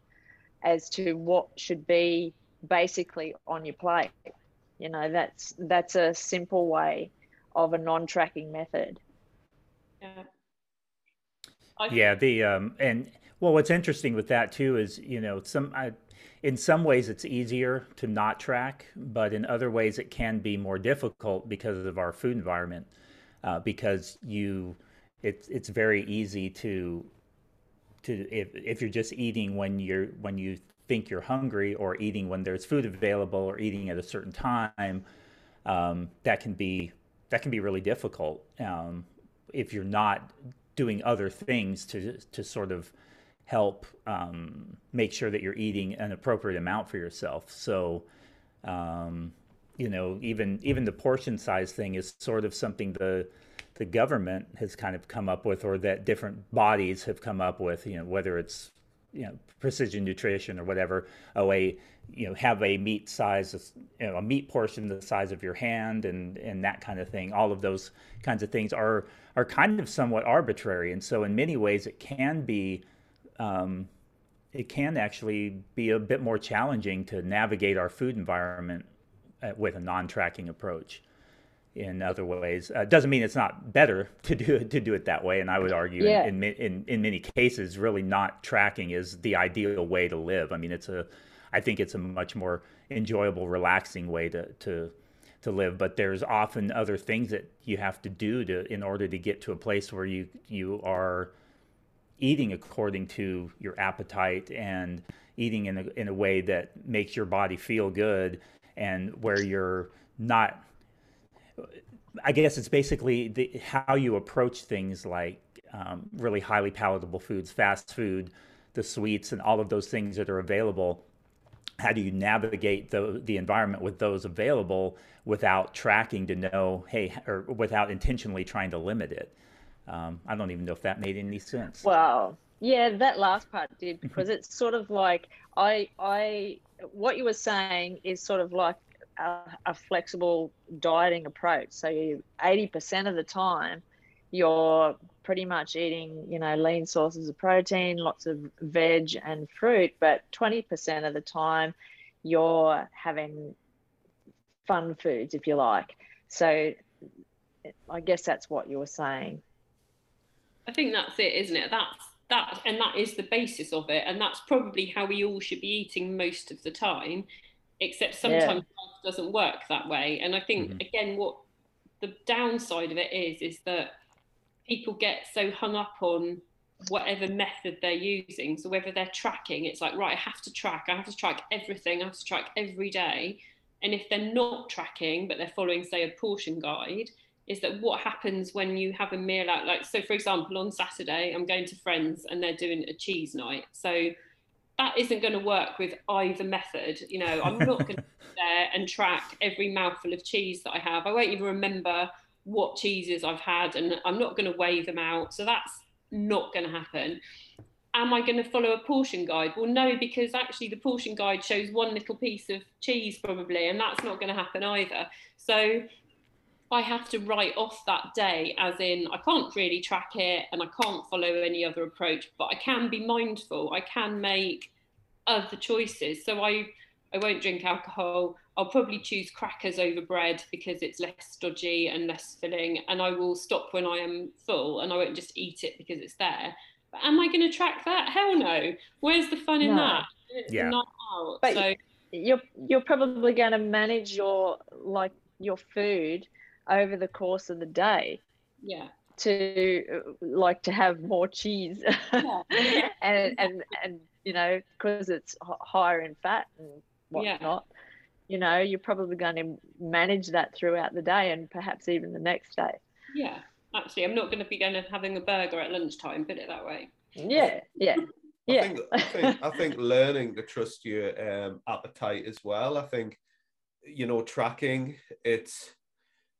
as to what should be basically on your plate. You know, that's that's a simple way of a non-tracking method.
Yeah.
yeah. The um and well, what's interesting with that too is you know some I, in some ways it's easier to not track, but in other ways it can be more difficult because of our food environment. Uh, because you it's it's very easy to to if if you're just eating when you're when you think you're hungry or eating when there's food available or eating at a certain time um, that can be that can be really difficult um, if you're not doing other things to to sort of help um, make sure that you're eating an appropriate amount for yourself so um, you know even even the portion size thing is sort of something the the government has kind of come up with, or that different bodies have come up with, you know, whether it's you know precision nutrition or whatever, oh a you know have a meat size, you know, a meat portion the size of your hand, and and that kind of thing. All of those kinds of things are are kind of somewhat arbitrary, and so in many ways it can be. Um, it can actually be a bit more challenging to navigate our food environment uh, with a non-tracking approach in other ways. Uh, doesn't mean it's not better to do it to do it that way. And I would argue yeah. in, in, in in many cases, really not tracking is the ideal way to live. I mean, it's a I think it's a much more enjoyable, relaxing way to to to live. But there's often other things that you have to do to in order to get to a place where you you are eating according to your appetite and eating in a, in a way that makes your body feel good and where you're not I guess it's basically the, how you approach things like um, really highly palatable foods, fast food, the sweets, and all of those things that are available. how do you navigate the the environment with those available without tracking to know, hey, or without intentionally trying to limit it? Um, I don't even know if that made any sense.
Well, yeah, that last part did because it's sort of like I I what you were saying is sort of like a, a flexible dieting approach. So you eighty percent of the time you're pretty much eating, you know, lean sources of protein, lots of veg and fruit, but 20% of the time you're having fun foods, if you like. So I guess that's what you were saying.
I think that's it, isn't it? That's that, and that is the basis of it, and that's probably how we all should be eating most of the time. Except sometimes yeah. doesn't work that way, and I think mm-hmm. again, what the downside of it is, is that people get so hung up on whatever method they're using. So whether they're tracking, it's like, right, I have to track, I have to track everything, I have to track every day. And if they're not tracking, but they're following, say, a portion guide, is that what happens when you have a meal out? Like, so for example, on Saturday, I'm going to friends and they're doing a cheese night. So that isn't going to work with either method. You know, I'm not going to sit there and track every mouthful of cheese that I have. I won't even remember what cheeses I've had and I'm not going to weigh them out. So that's not going to happen. Am I going to follow a portion guide? Well, no, because actually the portion guide shows one little piece of cheese probably, and that's not going to happen either. So I have to write off that day, as in I can't really track it and I can't follow any other approach, but I can be mindful. I can make other choices. So I I won't drink alcohol. I'll probably choose crackers over bread because it's less stodgy and less filling. And I will stop when I am full and I won't just eat it because it's there. But am I going to track that? Hell no. Where's the fun in no. that? It's
yeah.
not out.
But so you're you're probably going to manage your like your food over the course of the day.
Yeah.
To like to have more cheese, yeah. and and and you know because it's higher in fat and whatnot. Yeah. You know, you're probably going to manage that throughout the day and perhaps even the next day.
Yeah, absolutely. I'm not going to be going to having a burger at lunchtime. Put it that way.
Yeah, yeah.
I yeah. Think, I think I think learning to trust your um, appetite as well. I think you know tracking it's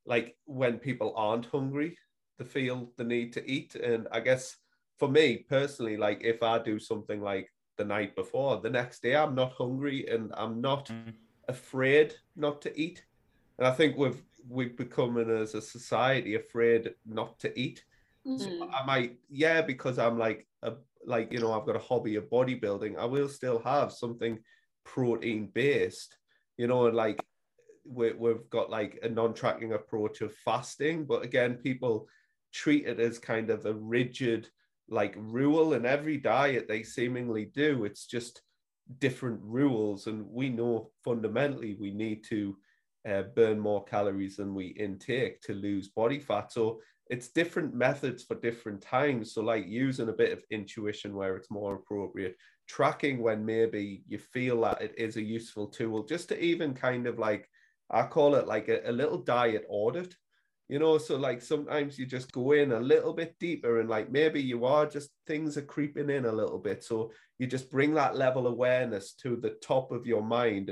like when people aren't hungry, they feel the need to eat. And I guess for me personally, like if I do something like the night before. The next day, I'm not hungry and I'm not mm. afraid not to eat. And I think we've we've become as a society afraid not to eat. Mm. So I might, yeah, because I'm like a like you know I've got a hobby of bodybuilding. I will still have something protein based, you know, and like we, we've got like a non-tracking approach of fasting, but again, people treat it as kind of a rigid like rule in every diet they seemingly do. It's just different rules, and we know fundamentally we need to uh, burn more calories than we intake to lose body fat. So it's different methods for different times. So like using a bit of intuition where it's more appropriate, tracking when maybe you feel that it is a useful tool, just to even kind of like I call it like a, a little diet audit you know so like sometimes you just go in a little bit deeper and like maybe you are just things are creeping in a little bit. So you just bring that level awareness to the top of your mind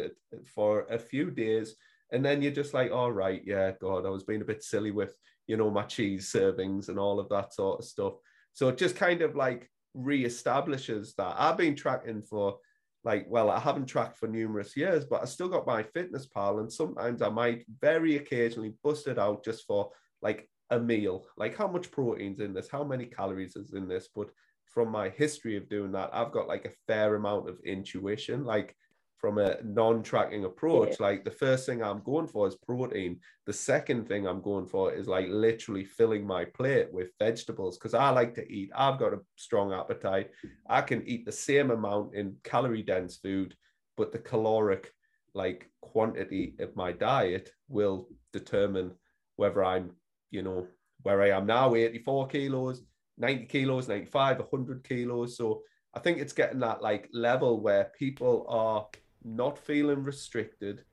for a few days. And then you're just like all right yeah god i was being a bit silly with you know my cheese servings and all of that sort of stuff. So it just kind of like reestablishes that. I've been tracking for like, well, I haven't tracked for numerous years, but I still got MyFitnessPal. And sometimes I might very occasionally bust it out just for like a meal, like how much protein's in this, how many calories is in this. But from my history of doing that, I've got like a fair amount of intuition. Like from a non-tracking approach yeah. like the first thing i'm going for is protein. The second thing i'm going for is like literally filling my plate with vegetables because i like to eat. I've got a strong appetite. I can eat the same amount in calorie dense food but the caloric like quantity of my diet will determine whether i'm you know where i am now 84 kilos 90 kilos 95 100 kilos. So I think it's getting that like level where people are not feeling restricted,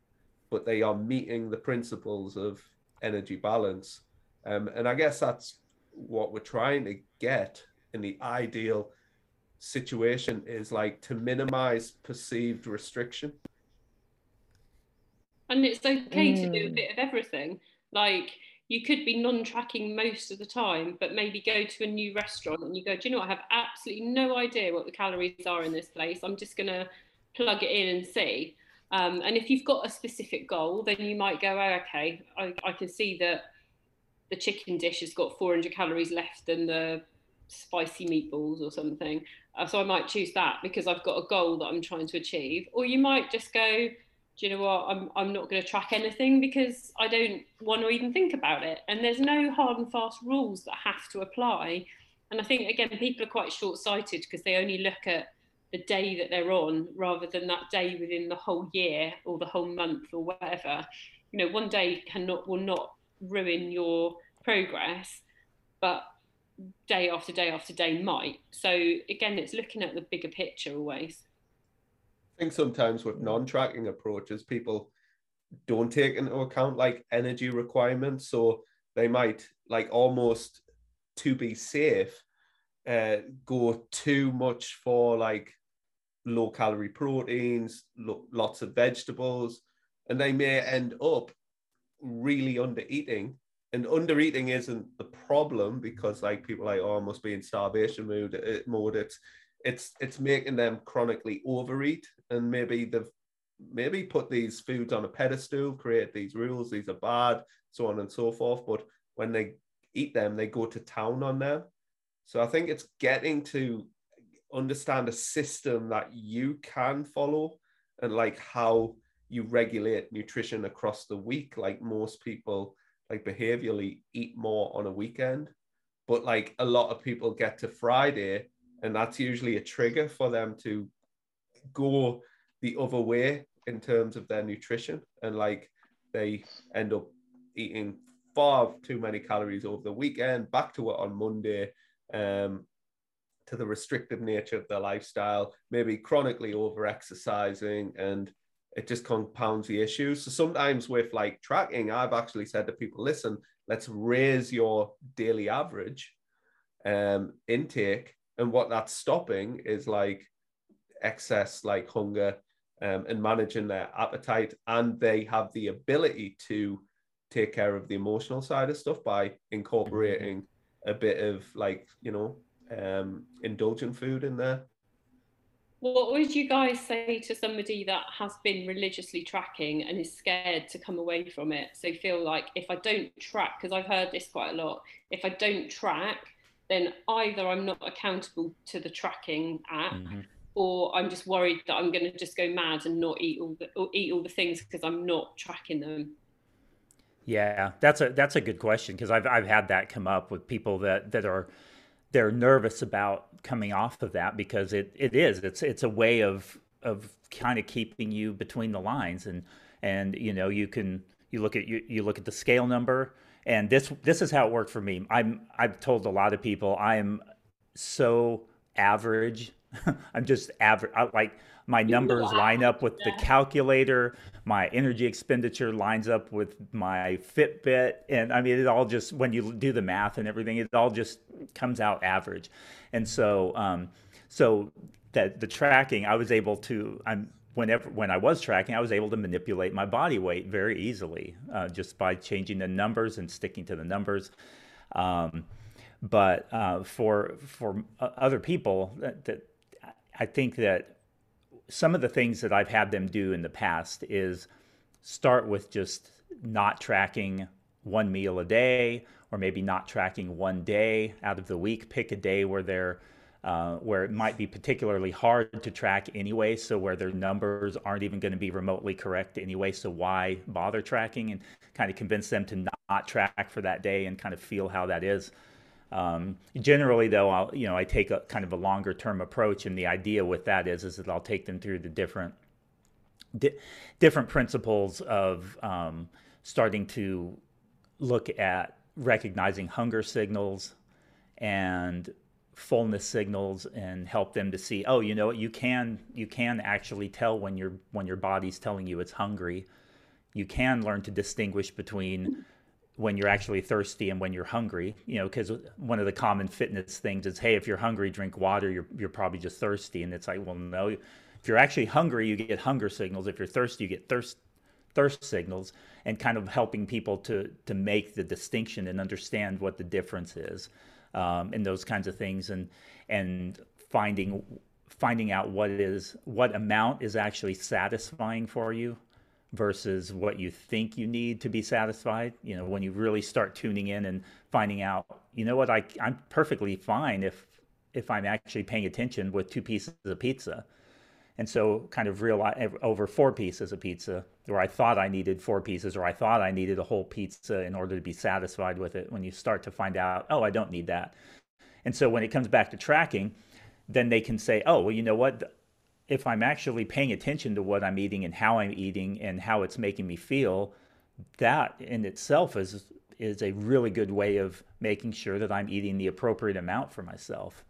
but they are meeting the principles of energy balance. Um, and I guess that's what we're trying to get in the ideal situation is like to minimize perceived restriction.
And it's okay mm. to do a mm. bit of everything. Like you could be non-tracking most of the time, but maybe go to a new restaurant and you go, do you know what? I have absolutely no idea what the calories are in this place. I'm just gonna plug it in and see. Um, and if you've got a specific goal, then you might go, oh, okay, I, I can see that the chicken dish has got 400 calories less than the spicy meatballs or something. Uh, so I might choose that because I've got a goal that I'm trying to achieve. Or you might just go, do you know what? I'm, I'm not going to track anything because I don't want to even think about it. And there's no hard and fast rules that have to apply. And I think, again, people are quite short sighted because they only look at the day that they're on rather than that day within the whole year or the whole month or whatever. You know, one day cannot will not ruin your progress, but day after day after day might. So again, it's looking at the bigger picture always.
I think sometimes with non-tracking approaches, people don't take into account like energy requirements, so they might like almost to be safe uh, go too much for like low calorie proteins, lo- lots of vegetables, and they may end up really under eating. And under eating isn't the problem because like people like oh I must be in starvation mood uh, mode. It's it's it's making them chronically overeat and maybe they've maybe put these foods on a pedestal, create these rules, these are bad, so on and so forth. But when they eat them, they go to town on them. So I think it's getting to understand a system that you can follow and like how you regulate nutrition across the week. Like most people, like behaviorally, eat more on a weekend, but like a lot of people get to Friday, and that's usually a trigger for them to go the other way in terms of their nutrition, and like they end up eating far too many calories over the weekend, back to it on Monday. Um, to the restrictive nature of their lifestyle, maybe chronically over exercising and it just compounds the issues. So sometimes with like tracking, I've actually said to people, listen, let's raise your daily average um, intake. And what that's stopping is like excess, like hunger um, and managing their appetite. And they have the ability to take care of the emotional side of stuff by incorporating a bit of like, you know, um, indulgent food in there.
What would you guys say to somebody that has been religiously tracking and is scared to come away from it? So feel like if I don't track, because I've heard this quite a lot, if I don't track, then either I'm not accountable to the tracking app, mm-hmm. or I'm just worried that I'm going to just go mad and not eat all the eat all the things because I'm not tracking them.
Yeah, that's a that's a good question because I've I've had that come up with people that that are they're nervous about coming off of that because it, it is it's it's a way of of kind of keeping you between the lines and and you know you can you look at you, you look at the scale number and this this is how it worked for me. I'm i've told a lot of people i'm so average i'm just average I, like my numbers line up with the calculator my energy expenditure lines up with my Fitbit and i mean it all just when you do the math and everything it all just comes out average. And so um, so that the tracking i was able to i'm whenever when i was tracking i was able to manipulate my body weight very easily uh, just by changing the numbers and sticking to the numbers. Um, but uh, for for other people that, that i think that some of the things that I've had them do in the past is start with just not tracking one meal a day, or maybe not tracking one day out of the week. Pick a day where they're uh, where it might be particularly hard to track anyway, so where their numbers aren't even going to be remotely correct anyway. So why bother tracking and kind of convince them to not track for that day and kind of feel how that is. Um, generally, though, I'll you know I take a kind of a longer term approach, and the idea with that is is that I'll take them through the different di- different principles of um, starting to look at recognizing hunger signals and fullness signals and help them to see oh you know you can you can actually tell when your when your body's telling you it's hungry. You can learn to distinguish between when you're actually thirsty and when you're hungry you know because one of the common fitness things is hey if you're hungry drink water you're, you're probably just thirsty. And it's like well no if you're actually hungry you get hunger signals. If you're thirsty you get thirst thirst signals and kind of helping people to to make the distinction and understand what the difference is um, in those kinds of things and and finding finding out what is what amount is actually satisfying for you versus what you think you need to be satisfied you know when you really start tuning in and finding out you know what I, i'm perfectly fine if if i'm actually paying attention with two pieces of pizza. And so kind of realize over four pieces of pizza or i thought i needed four pieces or i thought i needed a whole pizza in order to be satisfied with it when you start to find out oh i don't need that. And so when it comes back to tracking then they can say oh well you know what if I'm actually paying attention to what I'm eating and how I'm eating and how it's making me feel, that in itself is is a really good way of making sure that I'm eating the appropriate amount for myself.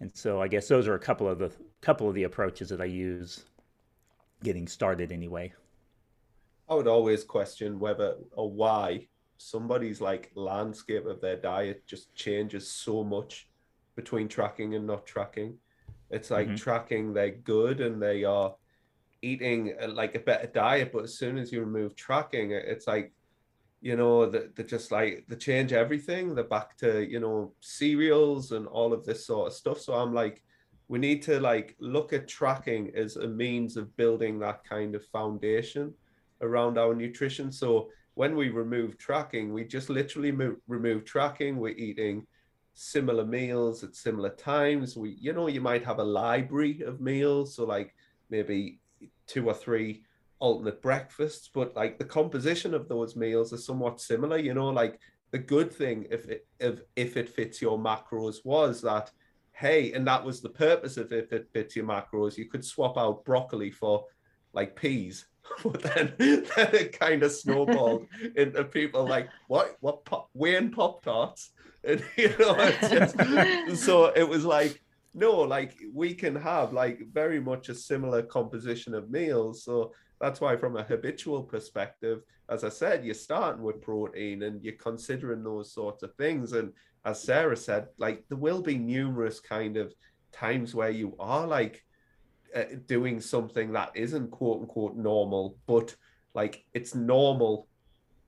And so I guess those are a couple of the couple of the approaches that I use getting started anyway.
I would always question whether or why somebody's like landscape of their diet just changes so much between tracking and not tracking. It's like mm-hmm. tracking they're good and they are eating uh, like a better diet, but as soon as you remove tracking, it's like you know that they just like they change everything. They're back to you know cereals and all of this sort of stuff. So I'm like, we need to like look at tracking as a means of building that kind of foundation around our nutrition. So when we remove tracking, we just literally mo- remove tracking. We're eating similar meals at similar times. We, you know, you might have a library of meals, so like maybe two or three alternate breakfasts, but like the composition of those meals are somewhat similar. You know, like the good thing if it if if it fits your macros was that hey, and that was the purpose of if it fits your macros, you could swap out broccoli for like peas. But then, then it kind of snowballed into people like, what, what, pop, Wayne Pop Tarts? And you know just, so it was like no like we can have like very much a similar composition of meals. So that's why from a habitual perspective as i said you're starting with protein and you're considering those sorts of things. And as sarah said like there will be numerous kind of times where you are like uh, doing something that isn't quote unquote normal but like it's normal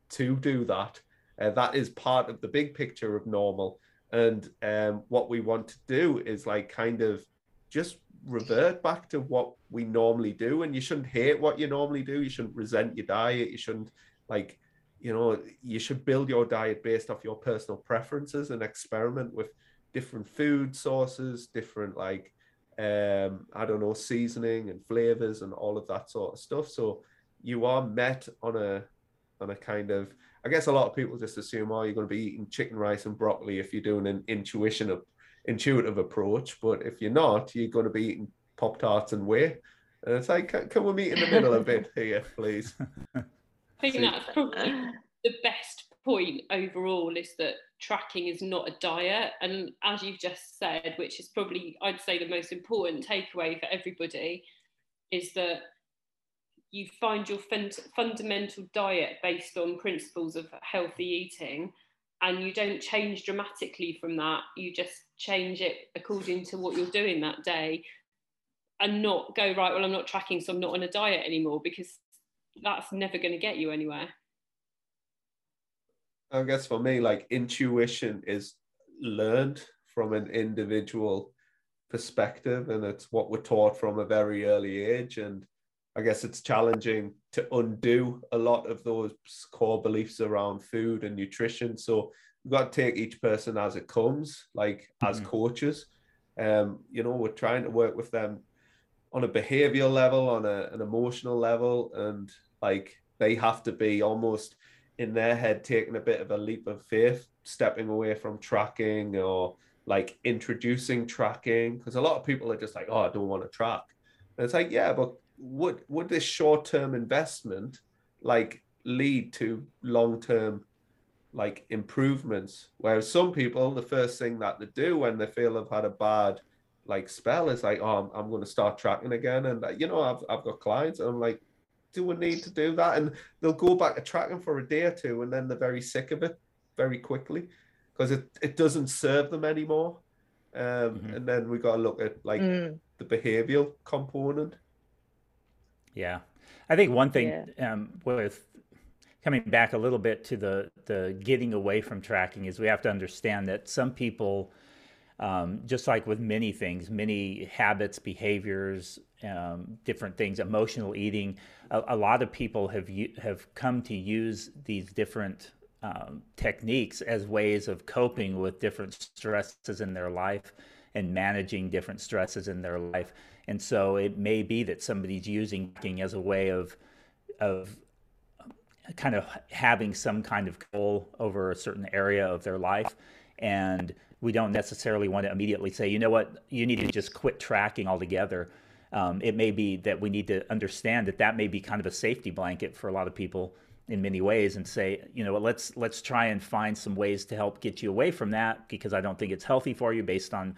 to do that uh, that is part of the big picture of normal. And um, what we want to do is like kind of just revert back to what we normally do. And you shouldn't hate what you normally do. You shouldn't resent your diet. You shouldn't like, you know, you should build your diet based off your personal preferences and experiment with different food sources, different like um, I don't know, seasoning and flavors and all of that sort of stuff. So you are met on a on a kind of I guess a lot of people just assume, oh, you're going to be eating chicken rice and broccoli if you're doing an intuition of intuitive approach. But if you're not, you're going to be eating pop tarts and whey. And it's like, can, can we meet in the middle a bit here, please?
I think See? that's probably the best point overall is that tracking is not a diet. And as you've just said, which is probably, I'd say, the most important takeaway for everybody, is that you find your fund- fundamental diet based on principles of healthy eating and you don't change dramatically from that. You just change it according to what you're doing that day and not go right well i'm not tracking so i'm not on a diet anymore because that's never going to get you anywhere.
I guess for me like intuition is learned from an individual perspective and it's what we're taught from a very early age and I guess it's challenging to undo a lot of those core beliefs around food and nutrition. So we've got to take each person as it comes, like mm-hmm. as coaches. Um, you know, we're trying to work with them on a behavioral level, on a, an emotional level, and like they have to be almost in their head taking a bit of a leap of faith, stepping away from tracking or like introducing tracking. Because a lot of people are just like, oh, I don't want to track. And it's like, yeah, but would would this short term investment like lead to long term like improvements? Whereas some people, the first thing that they do when they feel they've had a bad like spell is like, oh, I'm, I'm going to start tracking again. And uh, you know, I've I've got clients, and I'm like, do we need to do that? And they'll go back to tracking for a day or two, and then they're very sick of it very quickly because it, it doesn't serve them anymore. Um, mm-hmm. And then we got to look at like mm. the behavioral component.
Yeah. I think one thing yeah. um, with coming back a little bit to the the getting away from tracking is we have to understand that some people um, just like with many things, many habits, behaviors, um, different things, emotional eating. A, a, lot of people have have come to use these different um, techniques as ways of coping with different stresses in their life and managing different stresses in their life. And so it may be that somebody's using as a way of of kind of having some kind of goal over a certain area of their life. And we don't necessarily want to immediately say, you know what, you need to just quit tracking altogether. Um, it may be that we need to understand that that may be kind of a safety blanket for a lot of people in many ways and say, you know, let's let's try and find some ways to help get you away from that because I don't think it's healthy for you based on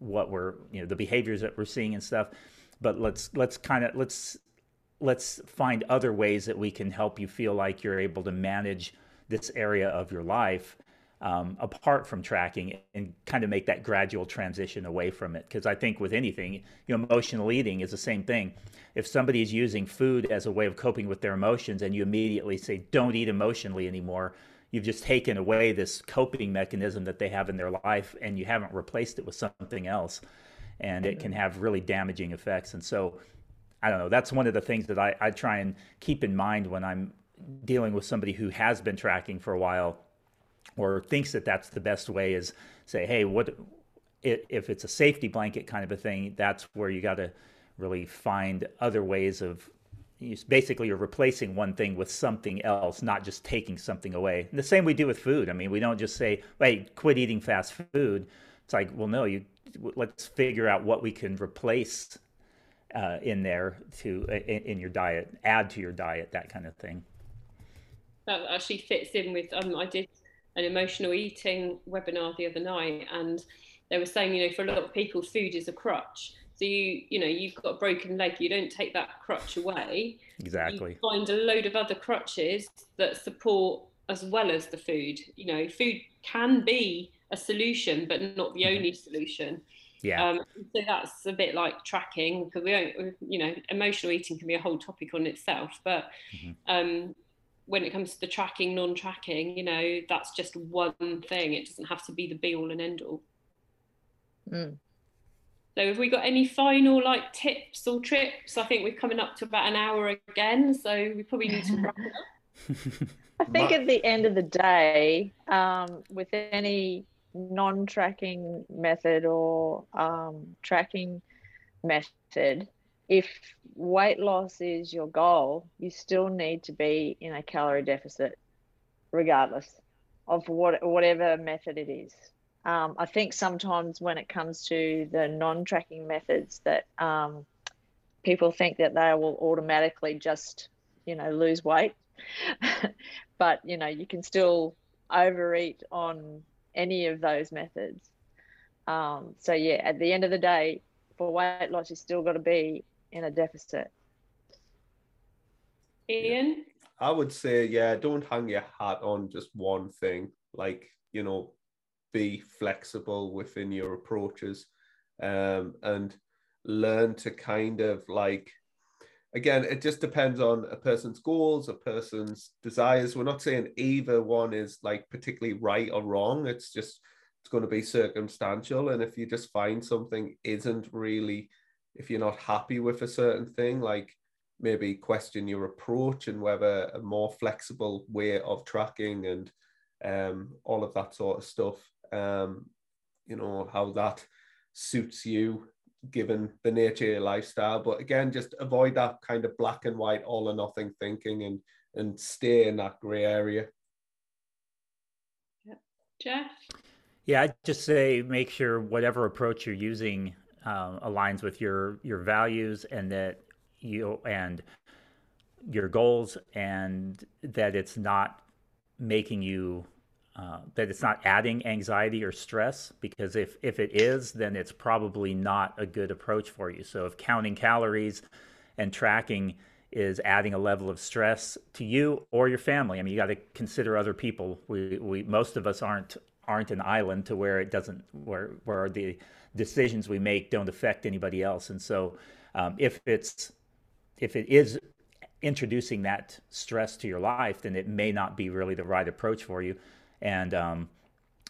what we're, you know, the behaviors that we're seeing and stuff. But let's let's kind of let's let's find other ways that we can help you feel like you're able to manage this area of your life um, apart from tracking and kind of make that gradual transition away from it. Because I think with anything, you know, emotional eating is the same thing. If somebody is using food as a way of coping with their emotions and you immediately say, don't eat emotionally anymore, you've just taken away this coping mechanism that they have in their life and you haven't replaced it with something else. And it can have really damaging effects. And so, I don't know, that's one of the things that I, I try and keep in mind when I'm dealing with somebody who has been tracking for a while or thinks that that's the best way is say, hey, what if it's a safety blanket kind of a thing? That's where you got to really find other ways of basically you're replacing one thing with something else, not just taking something away. And the same we do with food. I mean, we don't just say, "Hey, quit eating fast food." It's like, well, no, you let's figure out what we can replace uh, in there to in, in, your diet, add to your diet, that kind of thing.
That actually fits in with. Um, I did an emotional eating webinar the other night, and they were saying, you know, for a lot of people, food is a crutch. So you, you know, you've got a broken leg, you don't take that crutch away.
Exactly.
You find a load of other crutches that support as well as the food. You know, food can be a solution, but not the mm-hmm. only solution.
Yeah. Um,
so that's a bit like tracking because we don't, you know, emotional eating can be a whole topic on itself. But mm-hmm. um, when it comes to the tracking, non-tracking, you know, that's just one thing. It doesn't have to be the be all and end all. Mm. So have we got any final like tips or trips? I think we're coming up to about an hour again, so we probably need to wrap up.
I think at the end of the day, um, with any non-tracking method or um, tracking method, if weight loss is your goal, you still need to be in a calorie deficit, regardless of what whatever method it is. Um, I think sometimes when it comes to the non-tracking methods, that um, people think that they will automatically just, you know, lose weight, but you know, you can still overeat on any of those methods. Um, so yeah, at the end of the day, for weight loss, you still got to be in a deficit.
Ian?
I would say, yeah, don't hang your hat on just one thing. Like, you know, be flexible within your approaches um, and learn to kind of like, again, it just depends on a person's goals, a person's desires. We're not saying either one is like particularly right or wrong. It's just, it's going to be circumstantial. And if you just find something isn't really if you're not happy with a certain thing, like maybe question your approach and whether a more flexible way of tracking and um, all of that sort of stuff, um, you know, how that suits you given the nature of your lifestyle. But again, just avoid that kind of black and white, all or nothing thinking and and stay in that grey area.
Jeff?
Yeah, I'd just say make sure whatever approach you're using um, aligns with your your values and that you and your goals and that it's not making you uh, that it's not adding anxiety or stress because if if it is then it's probably not a good approach for you so if counting calories and tracking is adding a level of stress to you or your family i mean you got to consider other people we we most of us aren't aren't an island to where it doesn't where where the decisions we make don't affect anybody else. And so, um, if it's if it is introducing that stress to your life, then it may not be really the right approach for you. And um,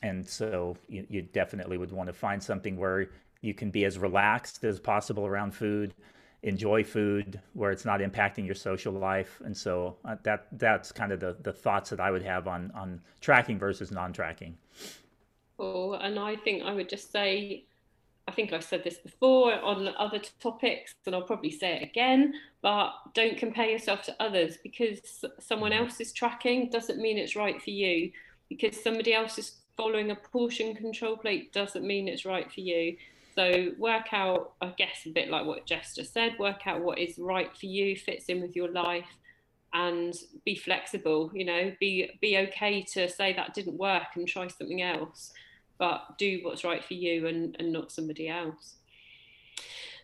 and so you, you definitely would want to find something where you can be as relaxed as possible around food, enjoy food where it's not impacting your social life. And so uh, that that's kind of the, the thoughts that I would have on on tracking versus non-tracking.
Cool. And I think I would just say I think I've said this before on other topics, and I'll probably say it again, but don't compare yourself to others because someone mm-hmm. else is tracking doesn't mean it's right for you. Because somebody else is following a portion control plate doesn't mean it's right for you. So work out, I guess, a bit like what Jeff just said, work out what is right for you, fits in with your life, and be flexible. You know, be be okay to say that didn't work and try something else but do what's right for you and, and not somebody else.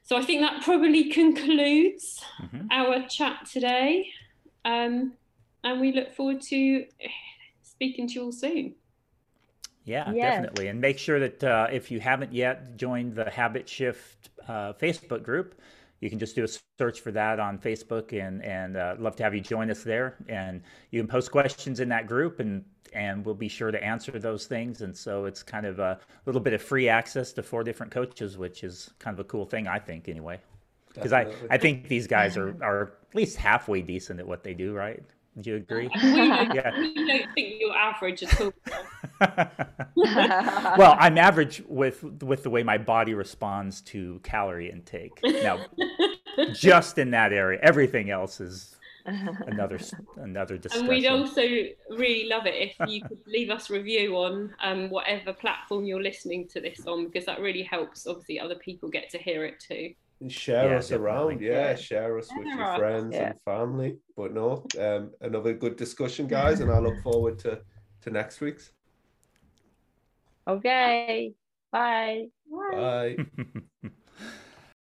So I think that probably concludes mm-hmm. our chat today. Um, and we look forward to speaking to you all soon.
Yeah, yes. definitely. And make sure that uh, if you haven't yet joined the Habit Shift uh, Facebook group, you can just do a search for that on Facebook and and uh, love to have you join us there. And you can post questions in that group, and and we'll be sure to answer those things. And so it's kind of a little bit of free access to four different coaches, which is kind of a cool thing, I think, anyway. Because I, I think these guys are, are at least halfway decent at what they do, right? Do you agree?
We don't, yeah. we don't think you're average at all.
well, I'm average with with the way my body responds to calorie intake. Now, just in that area, everything else is another another discussion.
And we'd also really love it if you could leave us a review on um, whatever platform you're listening to this on, because that really helps. Obviously, other people get to hear it too.
And share yeah, us definitely. around, yeah, yeah. Share us with your friends yeah. and family. But no, um, another good discussion, guys, and I look forward to to next week's.
Okay. Bye.
Bye. Bye.